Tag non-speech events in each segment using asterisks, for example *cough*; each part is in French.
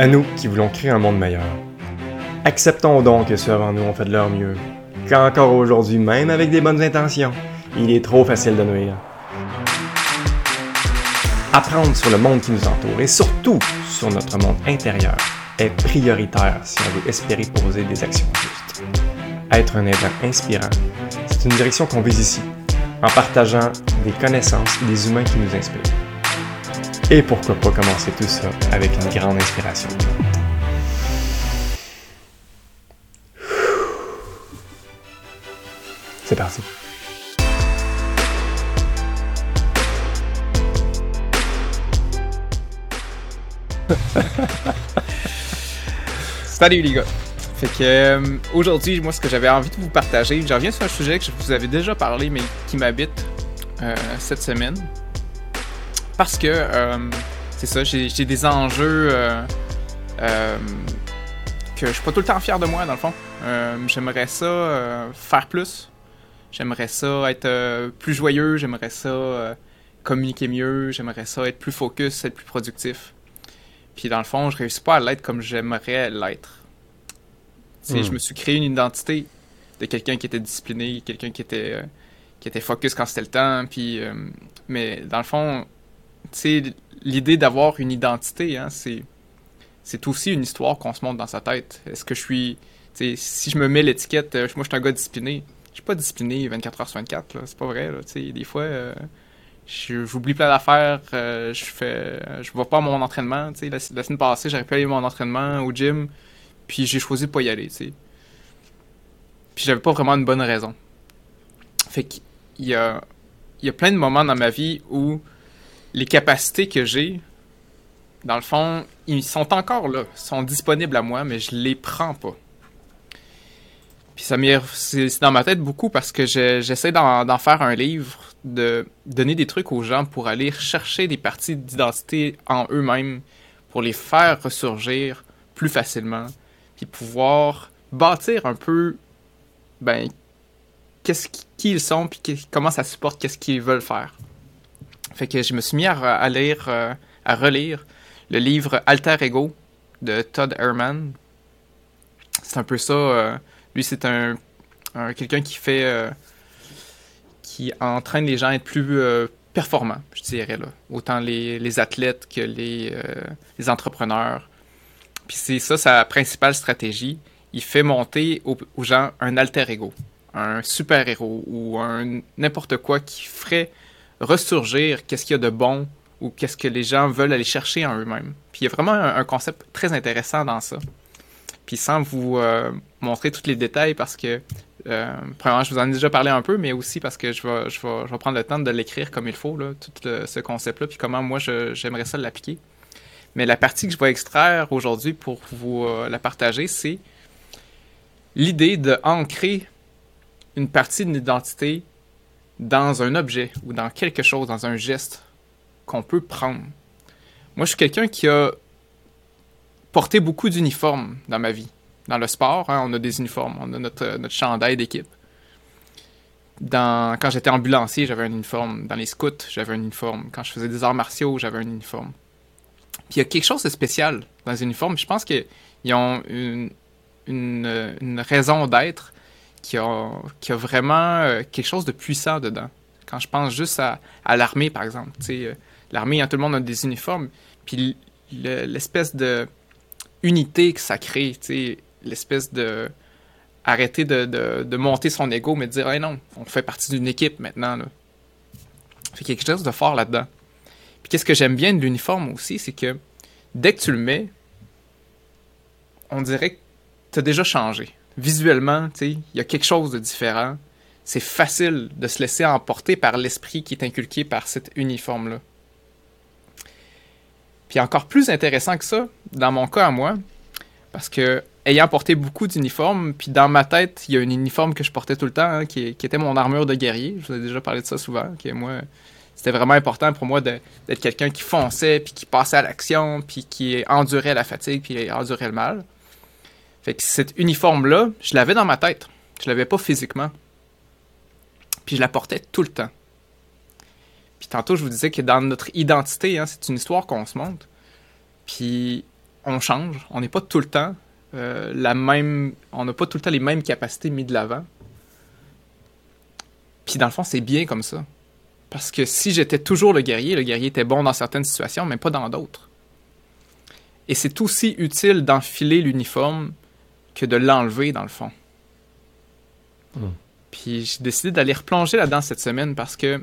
À nous qui voulons créer un monde meilleur. Acceptons donc que ceux avant nous ont fait de leur mieux, qu'encore aujourd'hui, même avec des bonnes intentions, il est trop facile de nuire. Apprendre sur le monde qui nous entoure et surtout sur notre monde intérieur est prioritaire si on veut espérer poser des actions justes. Être un aidant inspirant, c'est une direction qu'on vise ici, en partageant des connaissances et des humains qui nous inspirent. Et pourquoi pas commencer tout ça avec une grande inspiration. C'est parti. *laughs* Salut les gars. Fait que euh, aujourd'hui, moi, ce que j'avais envie de vous partager, j'en reviens sur un sujet que je vous avais déjà parlé, mais qui m'habite euh, cette semaine. Parce que euh, c'est ça, j'ai des enjeux que je suis pas tout le temps fier de moi, dans le fond. j'aimerais ça faire plus. J'aimerais ça être plus joyeux. J'aimerais ça communiquer mieux. J'aimerais ça être plus focus, être plus productif. Puis dans le fond, je réussis pas à l'être comme j'aimerais l'être. Je hmm. me suis créé une identité de quelqu'un qui était discipliné, quelqu'un qui était euh, qui était focus quand c'était le temps. Puis, euh, mais dans le fond, l'idée d'avoir une identité, hein, c'est aussi une histoire qu'on se montre dans sa tête. Est-ce que je suis, si je me mets l'étiquette, euh, moi je suis un gars discipliné. Je suis pas discipliné 24 h sur 24, c'est pas vrai. Là, des fois, j'oublie plein d'affaires, euh, je fais je vois pas mon entraînement, la, semaine passée, j'aurais pu aller mon entraînement au gym, puis j'ai choisi de pas y aller, tu sais. Puis j'avais pas vraiment une bonne raison. Fait il y a plein de moments dans ma vie où les capacités que j'ai dans le fond, ils sont encore là, sont disponibles à moi, mais je les prends pas. Puis ça c'est dans ma tête beaucoup parce que j'essaie d'en faire un livre, de donner des trucs aux gens pour aller chercher des parties d'identité en eux-mêmes, pour les faire ressurgir plus facilement, puis pouvoir bâtir un peu, ben, qu'est-ce qui ils sont, puis comment ça supporte qu'est-ce qu'ils veulent faire. Fait que je me suis mis à, lire, euh, à relire le livre Alter Ego de Todd Herman. C'est un peu ça. Euh, lui, c'est un, quelqu'un qui fait. Euh, qui entraîne les gens à être plus performants, je dirais. Là. Autant les, athlètes que les, les entrepreneurs. Puis c'est ça sa principale stratégie. Il fait monter aux, gens un alter ego, un super héros ou un n'importe quoi qui ferait ressurgir qu'est-ce qu'il y a de bon ou qu'est-ce que les gens veulent aller chercher en eux-mêmes. Puis il y a vraiment un, concept très intéressant dans ça. Puis sans vous montrer tous les détails parce que, euh, premièrement, je vous en ai déjà parlé un peu, mais aussi parce que je vais, prendre le temps de l'écrire comme il faut, là, tout ce concept-là, puis comment moi j'aimerais ça l'appliquer. Mais la partie que je vais extraire aujourd'hui pour vous euh, la partager, c'est l'idée de ancrer une partie d'une identité dans un objet ou dans quelque chose, dans un geste qu'on peut prendre. Moi, je suis quelqu'un qui a porté beaucoup d'uniformes dans ma vie dans le sport, hein, on a des uniformes, on a notre, notre chandail d'équipe. Dans, quand j'étais ambulancier, j'avais un uniforme. Dans les scouts, j'avais un uniforme. Quand je faisais des arts martiaux, j'avais un uniforme. Puis il y a quelque chose de spécial dans les uniformes. Je pense qu'ils ont une, une, raison d'être qui a, qui a vraiment euh, quelque chose de puissant dedans. Quand je pense juste à, l'armée, par exemple. Euh, l'armée, hein, tout le monde a des uniformes. Puis l'espèce de unité que ça crée. l'espèce de arrêter de, de, monter son ego, mais de dire, hey non, on fait partie d'une équipe maintenant. Là. Fait quelque chose de fort là-dedans. Puis qu'est-ce que j'aime bien de l'uniforme aussi, c'est que dès que tu le mets, on dirait que tu as déjà changé. Visuellement, il y a quelque chose de différent. C'est facile de se laisser emporter par l'esprit qui est inculqué par cet uniforme-là. Puis encore plus intéressant que ça, dans mon cas à moi, parce que ayant porté beaucoup d'uniformes, puis dans ma tête, il y a un uniforme que je portais tout le temps, hein, qui, était mon armure de guerrier. Je vous ai déjà parlé de ça souvent, qui moi, c'était vraiment important pour moi d'être quelqu'un qui fonçait, puis qui passait à l'action, puis qui endurait la fatigue, puis endurait le mal. Fait que cet uniforme-là, je l'avais dans ma tête. Je l'avais pas physiquement. Puis je la portais tout le temps. Puis tantôt, je vous disais que dans notre identité, hein, c'est une histoire qu'on se montre. Puis on change. On n'est pas tout le temps euh, la même. On n'a pas tout le temps les mêmes capacités mises de l'avant. Puis dans le fond, c'est bien comme ça. Parce que si j'étais toujours le guerrier, le guerrier était bon dans certaines situations, mais pas dans d'autres. Et c'est aussi utile d'enfiler l'uniforme que de l'enlever, dans le fond. Hmm. Puis j'ai décidé d'aller replonger là-dedans cette semaine parce que,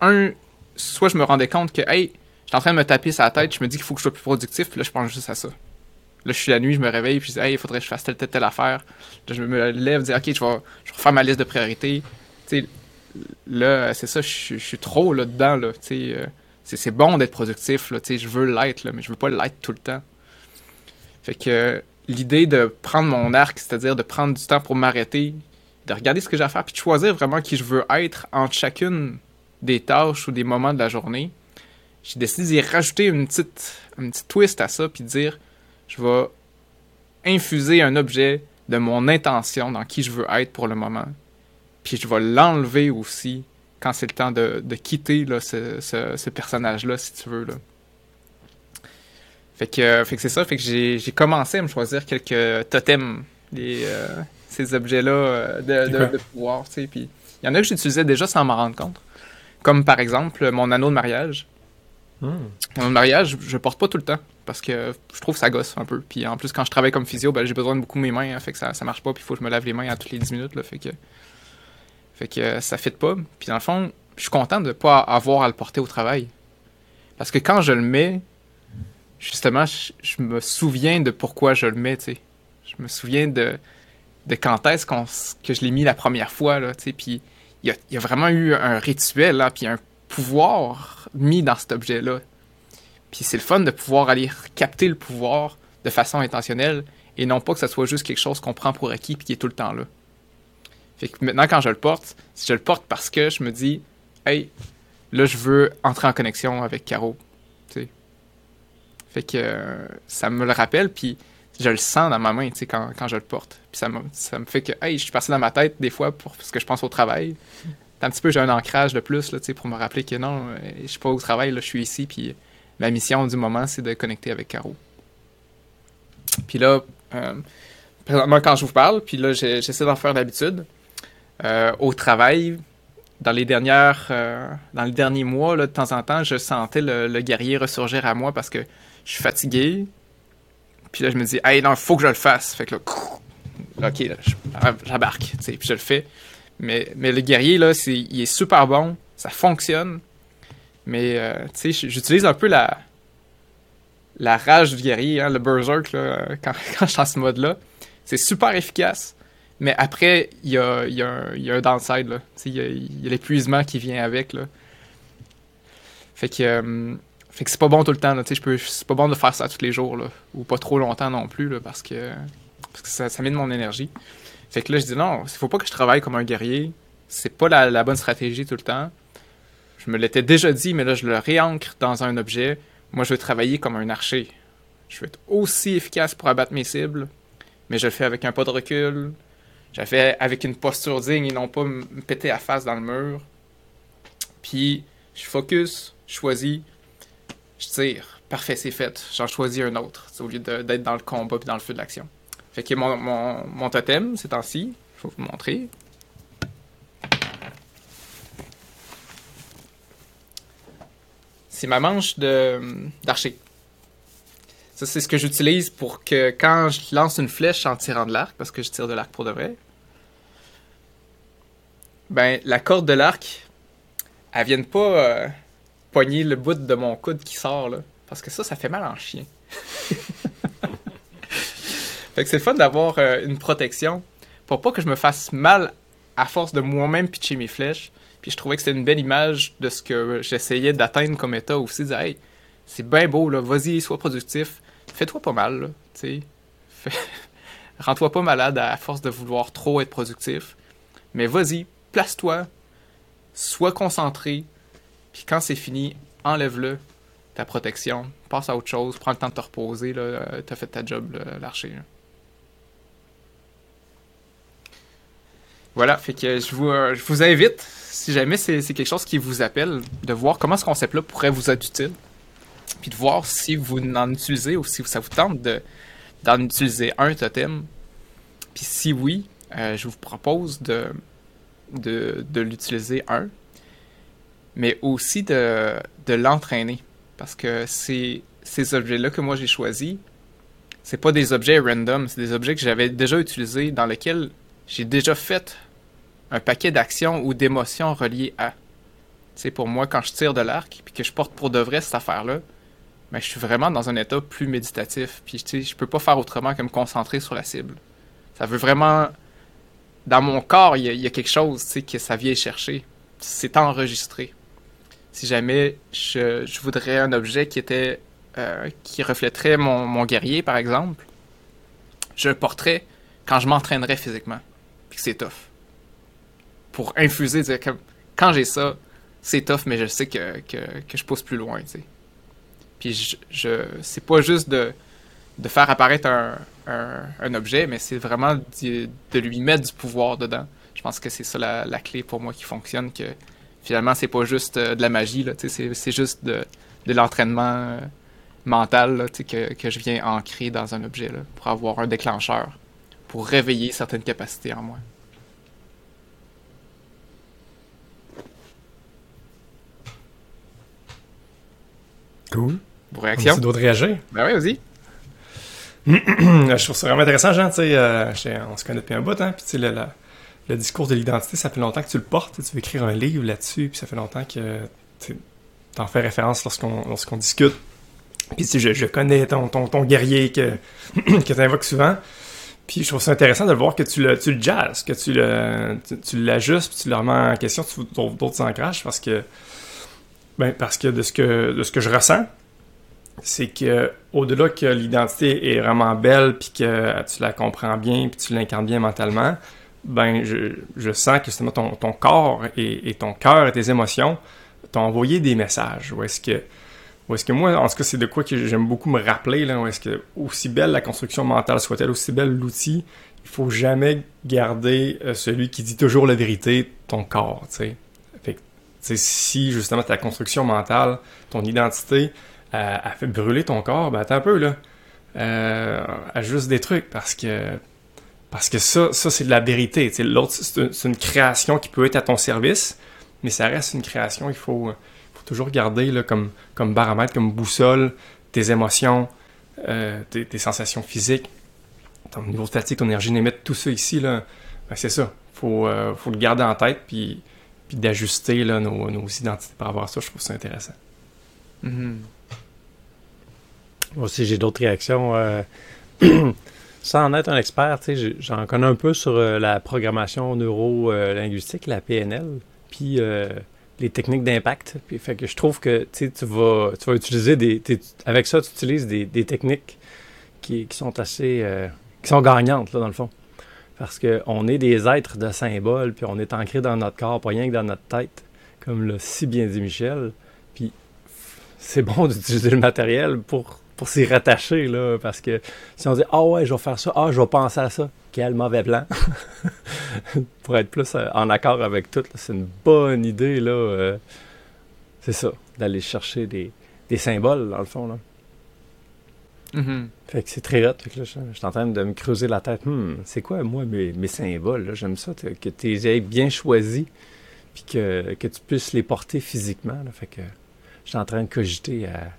un, soit je me rendais compte que, hey, j'étais en train de me taper sur la tête, je me dis qu'il faut que je sois plus productif, puis là, je pense juste à ça. Là, je suis la nuit, je me réveille, puis je dis, hey, il faudrait que je fasse telle, telle, telle affaire. Là, je me lève, je dis, ok, je vais, je vais refaire ma liste de priorités. Tu sais, là, c'est ça, je, suis trop là-dedans, là. Tu sais, euh, c'est bon d'être productif, là. Tu sais, je veux l'être, là, mais je veux pas l'être tout le temps. Fait que l'idée de prendre mon arc, c'est-à-dire de prendre du temps pour m'arrêter, de regarder ce que j'ai à faire, puis de choisir vraiment qui je veux être entre chacune des tâches ou des moments de la journée, j'ai décidé d'y rajouter une petite, un petit twist à ça, puis de dire je vais infuser un objet de mon intention dans qui je veux être pour le moment. Puis je vais l'enlever aussi quand c'est le temps de, quitter ce, personnage-là, si tu veux. Fait que, fait que c'est ça, fait que j'ai commencé à me choisir quelques totems, euh, ces objets-là euh, de, pouvoir, tu sais. Puis il y en a que j'utilisais déjà sans m'en rendre compte. Comme par exemple mon anneau de mariage. Hmm. Mon mariage, je porte pas tout le temps parce que je trouve que ça gosse un peu. Puis en plus, quand je travaille comme physio, ben, j'ai besoin de beaucoup de mes mains, hein, fait que ça, ça marche pas, puis il faut que je me lave les mains à toutes les 10 minutes, là, fait que, fait que ça fit pas. Puis dans le fond, je suis content de pas avoir à le porter au travail. Parce que quand je le mets, justement, je, me souviens de pourquoi je le mets. Je me souviens de, de quand est-ce que je l'ai mis la première fois, là, tu sais. Il y a, vraiment eu un rituel, là, puis un pouvoir mis dans cet objet-là. Puis c'est le fun de pouvoir aller capter le pouvoir de façon intentionnelle et non pas que ça soit juste quelque chose qu'on prend pour acquis puis qui est tout le temps là. Fait que maintenant, quand je le porte, je le porte parce que je me dis, hey, là, je veux entrer en connexion avec Caro. Fait que euh, ça me le rappelle, puis je le sens dans ma main quand, quand je le porte. Puis ça me, ça me fait que, hey, je suis passé dans ma tête des fois pour, parce que je pense au travail un petit peu, j'ai un ancrage de plus là, pour me rappeler que non, euh, je suis pas au travail, là, je suis ici, puis ma mission du moment, c'est de connecter avec Caro. Puis là, euh, présentement, quand je vous parle, puis là, j'essaie d'en faire d'habitude, euh, au travail, dans les dernières, dans les derniers mois, là, de temps en temps, je sentais le, guerrier ressurgir à moi parce que je suis fatigué. Puis là, je me dis, hey, non, faut que je le fasse. Fait que là, *laughs* ok, j'embarque, puis je le fais. Mais, mais le guerrier, là, il est super bon, ça fonctionne. Mais, euh, tu sais, j'utilise un peu la, la rage du guerrier, hein, le berserk, là, quand, *laughs* quand je suis dans ce mode-là. C'est super efficace. Mais après, il y a, y, a un, y a un downside, là. Il y a, y a l'épuisement qui vient avec, là. Fait que, euh, fait que c'est pas bon tout le temps, là. C'est pas bon de faire ça tous les jours, là. Ou pas trop longtemps non plus, là, parce que, parce que ça, ça mine mon énergie. Fait que là, je dis non, il faut pas que je travaille comme un guerrier. C'est pas la, bonne stratégie tout le temps. Je me l'étais déjà dit, mais là, je le réancre dans un objet. Moi, je veux travailler comme un archer. Je veux être aussi efficace pour abattre mes cibles, mais je le fais avec un pas de recul. Je le fais avec une posture digne et non pas me péter la face dans le mur. Puis, je focus, je choisis, je tire. Parfait, c'est fait. J'en choisis un autre, au lieu d'être dans le combat et dans le feu de l'action. Fait que mon, mon, mon totem, ces temps-ci, je vous montrer. C'est ma manche d'archer. Ça, c'est ce que j'utilise pour que quand je lance une flèche en tirant de l'arc, parce que je tire de l'arc pour de vrai, ben, la corde de l'arc, elle vienne pas euh, pogner le bout de mon coude qui sort, là. Parce que ça, ça fait mal en chien. *laughs* Fait que c'est fun d'avoir euh, une protection pour pas que je me fasse mal à force de moi-même pitcher mes flèches. Puis je trouvais que c'était une belle image de ce que j'essayais d'atteindre comme état aussi. Dire, c'est bien beau, là, vas-y, sois productif. Fais-toi pas mal, tu sais. *laughs* Rends-toi pas malade à force de vouloir trop être productif. Mais vas-y, place-toi, sois concentré. Puis quand c'est fini, enlève-le, ta protection. Passe à autre chose, prends le temps de te reposer, là, euh, t'as fait ta job, l'archer. Voilà, fait que je vous, euh, invite, si jamais c'est quelque chose qui vous appelle, de voir comment ce concept-là pourrait vous être utile. puis de voir si vous en utilisez ou si ça vous tente d'en utiliser un totem. Puis si oui, euh, je vous propose de l'utiliser un, mais aussi de, de l'entraîner. Parce que c'est ces objets-là que moi j'ai choisis, c'est pas des objets random, c'est des objets que j'avais déjà utilisés, dans lesquels j'ai déjà fait un paquet d'actions ou d'émotions reliées à. C'est pour moi, quand je tire de l'arc, puis que je porte pour de vrai cette affaire-là, mais ben, je suis vraiment dans un état plus méditatif. Puis je peux pas faire autrement que me concentrer sur la cible. Ça veut vraiment. Dans mon corps, il y, a quelque chose que ça vient chercher. C'est enregistré. Si jamais je, voudrais un objet qui était euh, qui reflèterait mon, guerrier, par exemple, je le porterais quand je m'entraînerais physiquement. Puis que c'est tough. Pour infuser, dire que quand j'ai ça, c'est tough, mais je sais que, que, je pousse plus loin. Puis je, je c'est pas juste de, de faire apparaître un, un, objet, mais c'est vraiment de, de, lui mettre du pouvoir dedans. Je pense que c'est ça la, la, clé pour moi qui fonctionne, que finalement c'est pas juste euh, de la magie, c'est juste de, de l'entraînement euh, mental que, que, je viens ancrer dans un objet là, pour avoir un déclencheur, pour réveiller certaines capacités en moi. Cool. Vos réactions? D'autres réagir? Ben oui, vas-y. *clears throat* je trouve ça vraiment intéressant, Jean. Euh, on se connaît depuis un bout, hein, puis le, discours de l'identité, ça fait longtemps que tu le portes. Tu veux écrire un livre là-dessus, puis ça fait longtemps que tu en fais référence lorsqu'on lorsqu'on discute. Puis je, je connais ton, ton, ton guerrier que, *clears throat* que tu invoques souvent. Puis je trouve ça intéressant de voir que tu le, tu le jazz, que tu le tu, l'ajustes, puis tu le remets en question, tu trouves d'autres ancrages parce que ben parce que de ce que de ce que je ressens, c'est que au-delà que l'identité est vraiment belle puis que tu la comprends bien puis tu l'incarnes bien mentalement, ben je, je sens que justement ton, ton corps et, et ton cœur et tes émotions t'ont envoyé des messages. Ou est-ce que ou est-ce que moi, en tout cas, c'est de quoi que j'aime beaucoup me rappeler, là, est-ce que, aussi belle la construction mentale soit-elle, aussi belle l'outil, il faut jamais garder euh, celui qui dit toujours la vérité, ton corps, tu sais. Fait si, justement, ta construction mentale, ton identité, euh, a fait brûler ton corps, ben, attends un peu, là. Euh, ajuste des trucs, parce que, parce que ça, ça, c'est de la vérité. L'autre, c'est une création qui peut être à ton service, mais ça reste une création, il faut toujours garder là, comme, comme baromètre, comme boussole, tes émotions, euh, tes, sensations physiques, ton niveau de fatigue, ton énergie limite, tout ça ici, là, ben, c'est ça. Il faut, euh, faut le garder en tête, puis, puis d'ajuster nos, nos, identités par rapport à ça. Je trouve ça intéressant. Mm-hmm. Moi aussi, j'ai d'autres réactions. Euh, *clears throat* sans en être un expert, j'en connais un peu sur la programmation neuro-linguistique, la PNL. Puis les techniques d'impact. Puis fait que je trouve que tu vas, tu vas utiliser des. Avec ça, tu utilises des, des techniques qui, qui, sont assez. Euh, qui sont gagnantes, là, dans le fond. Parce qu'on est des êtres de symboles, puis on est ancré dans notre corps, pas rien que dans notre tête, comme l'a si bien dit Michel. Puis c'est bon *laughs* d'utiliser le matériel pour, pour s'y rattacher, là, parce que si on dit Ah ouais, je vais faire ça, ah, je vais penser à ça, quel mauvais plan. *laughs* pour être plus euh, en accord avec tout, c'est une bonne idée, là. Euh, c'est ça, d'aller chercher des, symboles, dans le fond, là. Mm-hmm. Fait que c'est très hot. je, suis en train de me creuser la tête. Hmm, c'est quoi, moi, mes, symboles? J'aime ça, que tu les aies bien choisis, puis que, tu puisses les porter physiquement. Fait que je suis en train de cogiter à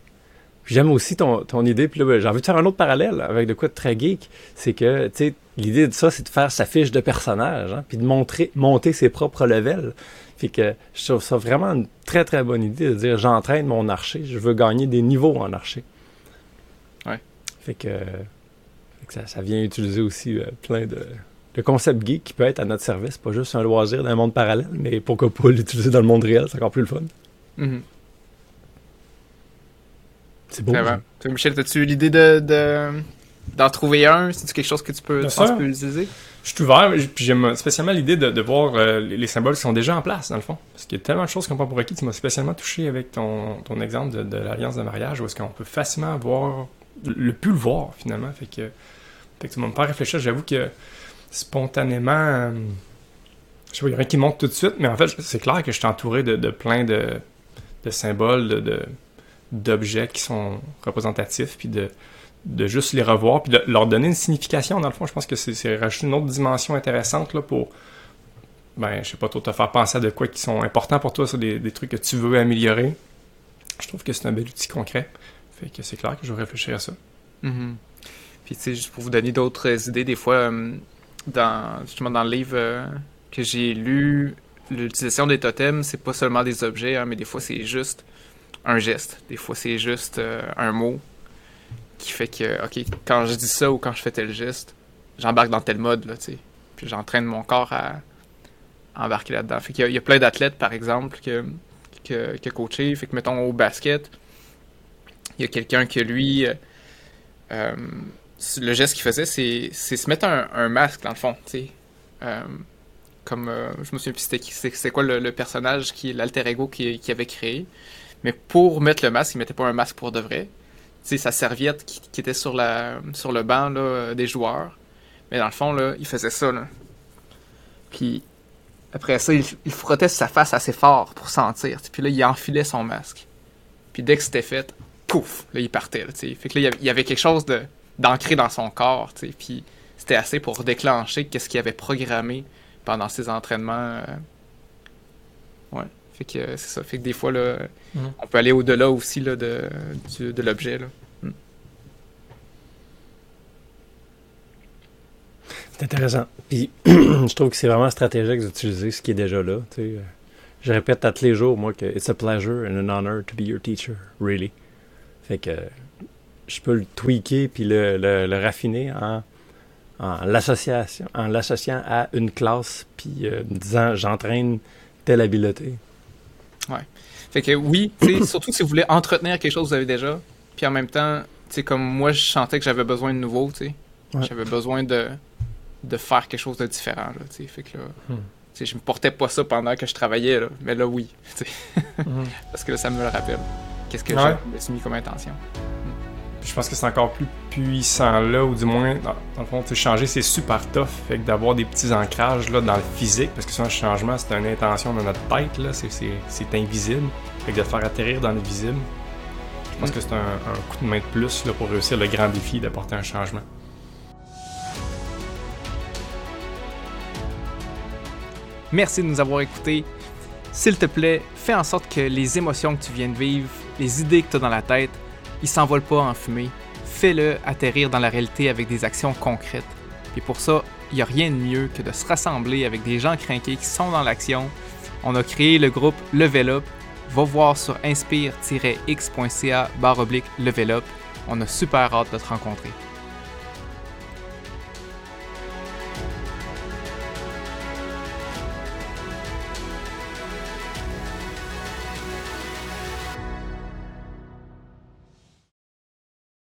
J'aime aussi ton, ton idée, puis là, ben, j'ai envie de faire un autre parallèle avec de quoi de très geek. C'est que, tu sais, l'idée de ça, c'est de faire sa fiche de personnage, hein, puis de montrer, monter ses propres levels. Fait que je trouve ça vraiment une très très bonne idée de dire j'entraîne mon archer, je veux gagner des niveaux en archer. Ouais. Fait que, ça, ça, vient utiliser aussi euh, plein de, de concepts geek qui peut être à notre service, pas juste un loisir d'un monde parallèle, mais pourquoi pas *laughs* l'utiliser dans le monde réel, c'est encore plus le fun. Mm-hmm. C'est beau. Michel, as-tu l'idée de, d'en trouver un? C'est-tu quelque chose que tu peux, utiliser? Je suis ouvert, puis j'aime spécialement l'idée de, voir euh, les symboles qui sont déjà en place, dans le fond. Parce qu'il y a tellement de choses qu'on prend pour acquis. Tu m'as spécialement touché avec ton, ton exemple de, l'alliance de mariage, où est-ce qu'on peut facilement voir, le plus le voir, finalement. Fait que, fait que tu m'as pas réfléchir. J'avoue que spontanément, euh, je vois, il y a rien qui monte tout de suite, mais en fait, c'est clair que je suis entouré de, plein de, symboles, de d'objets qui sont représentatifs, puis de, de juste les revoir, puis de leur donner une signification. Dans le fond, je pense que c'est rajouter une autre dimension intéressante là, pour, ben, je sais pas trop, te faire penser à de quoi qui sont importants pour toi, des, des trucs que tu veux améliorer. Je trouve que c'est un bel outil concret. Fait que c'est clair que je vais réfléchir à ça. Mm-hmm. Puis, tu sais, juste pour vous donner d'autres idées, des fois, euh, dans, justement, dans le livre euh, que j'ai lu, l'utilisation des totems, c'est pas seulement des objets, hein, mais des fois, c'est juste un geste. Des fois, c'est juste euh, un mot qui fait que, OK, quand je dis ça ou quand je fais tel geste, j'embarque dans tel mode, là, tu sais. Puis j'entraîne mon corps à embarquer là-dedans. Fait qu'il y, a plein d'athlètes, par exemple, que, que, que coaché. Fait que, mettons, au basket, il y a quelqu'un que lui, euh, le geste qu'il faisait, c'est se mettre un, masque, dans le fond, tu sais. Euh, comme, euh, je me souviens plus c'est quoi le, personnage, qui l'alter ego qui, qui avait créé. Mais pour mettre le masque, il mettait pas un masque pour de vrai. Tu sais, sa serviette qui, était sur, la, sur le banc là, des joueurs. Mais dans le fond, là, il faisait ça. Là. Puis après ça, il, frottait sa face assez fort pour sentir. Puis là, il enfilait son masque. Puis dès que c'était fait, pouf, là, il partait. Là, fait que là, il y avait quelque chose de d'ancrer dans son corps, tu sais, puis c'était assez pour déclencher qu'est-ce qu'il avait programmé pendant ses entraînements. Euh. Ouais, fait que c'est ça. Fait que des fois, là, mm-hmm. on peut aller au-delà aussi là, de, de l'objet. Mm. C'est intéressant. Puis *clears throat* je trouve que c'est vraiment stratégique d'utiliser ce qui est déjà là. Je répète à tous les jours, moi, que it's a pleasure and an honor to be your teacher, really. Fait que je peux le tweaker puis le, le, raffiner en, en l'associant à une classe puis euh, disant j'entraîne telle habileté. Ouais. Fait que oui, surtout si vous voulez entretenir quelque chose que vous avez déjà, puis en même temps, tu comme moi je sentais que j'avais besoin de nouveau, tu sais. J'avais besoin de, de faire quelque chose de différent, là, tu sais. Fait que là, hmm. je me portais pas ça pendant que je travaillais, là, mais là oui, tu sais. Hmm. *laughs* Parce que là, ça me le rappelle. Qu'est-ce que j'ai mis comme intention je pense que c'est encore plus puissant là, ou du moins, dans, le fond, changer, c'est super tough. Fait que d'avoir des petits ancrages là, dans le physique, parce que ça, un changement, c'est une intention dans notre tête, là, c'est invisible. Fait que de faire atterrir dans le visible, je pense mm. que c'est un, coup de main de plus là, pour réussir le grand défi d'apporter un changement. Merci de nous avoir écoutés. S'il te plaît, fais en sorte que les émotions que tu viens de vivre, les idées que tu as dans la tête, il s'envole pas en fumée. Fais-le atterrir dans la réalité avec des actions concrètes. Et pour ça, il n'y a rien de mieux que de se rassembler avec des gens craqués qui sont dans l'action. On a créé le groupe Level Up. Va voir sur inspire-x.ca barre oblique Level Up. On a super hâte de te rencontrer.